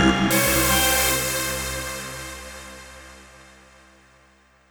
Música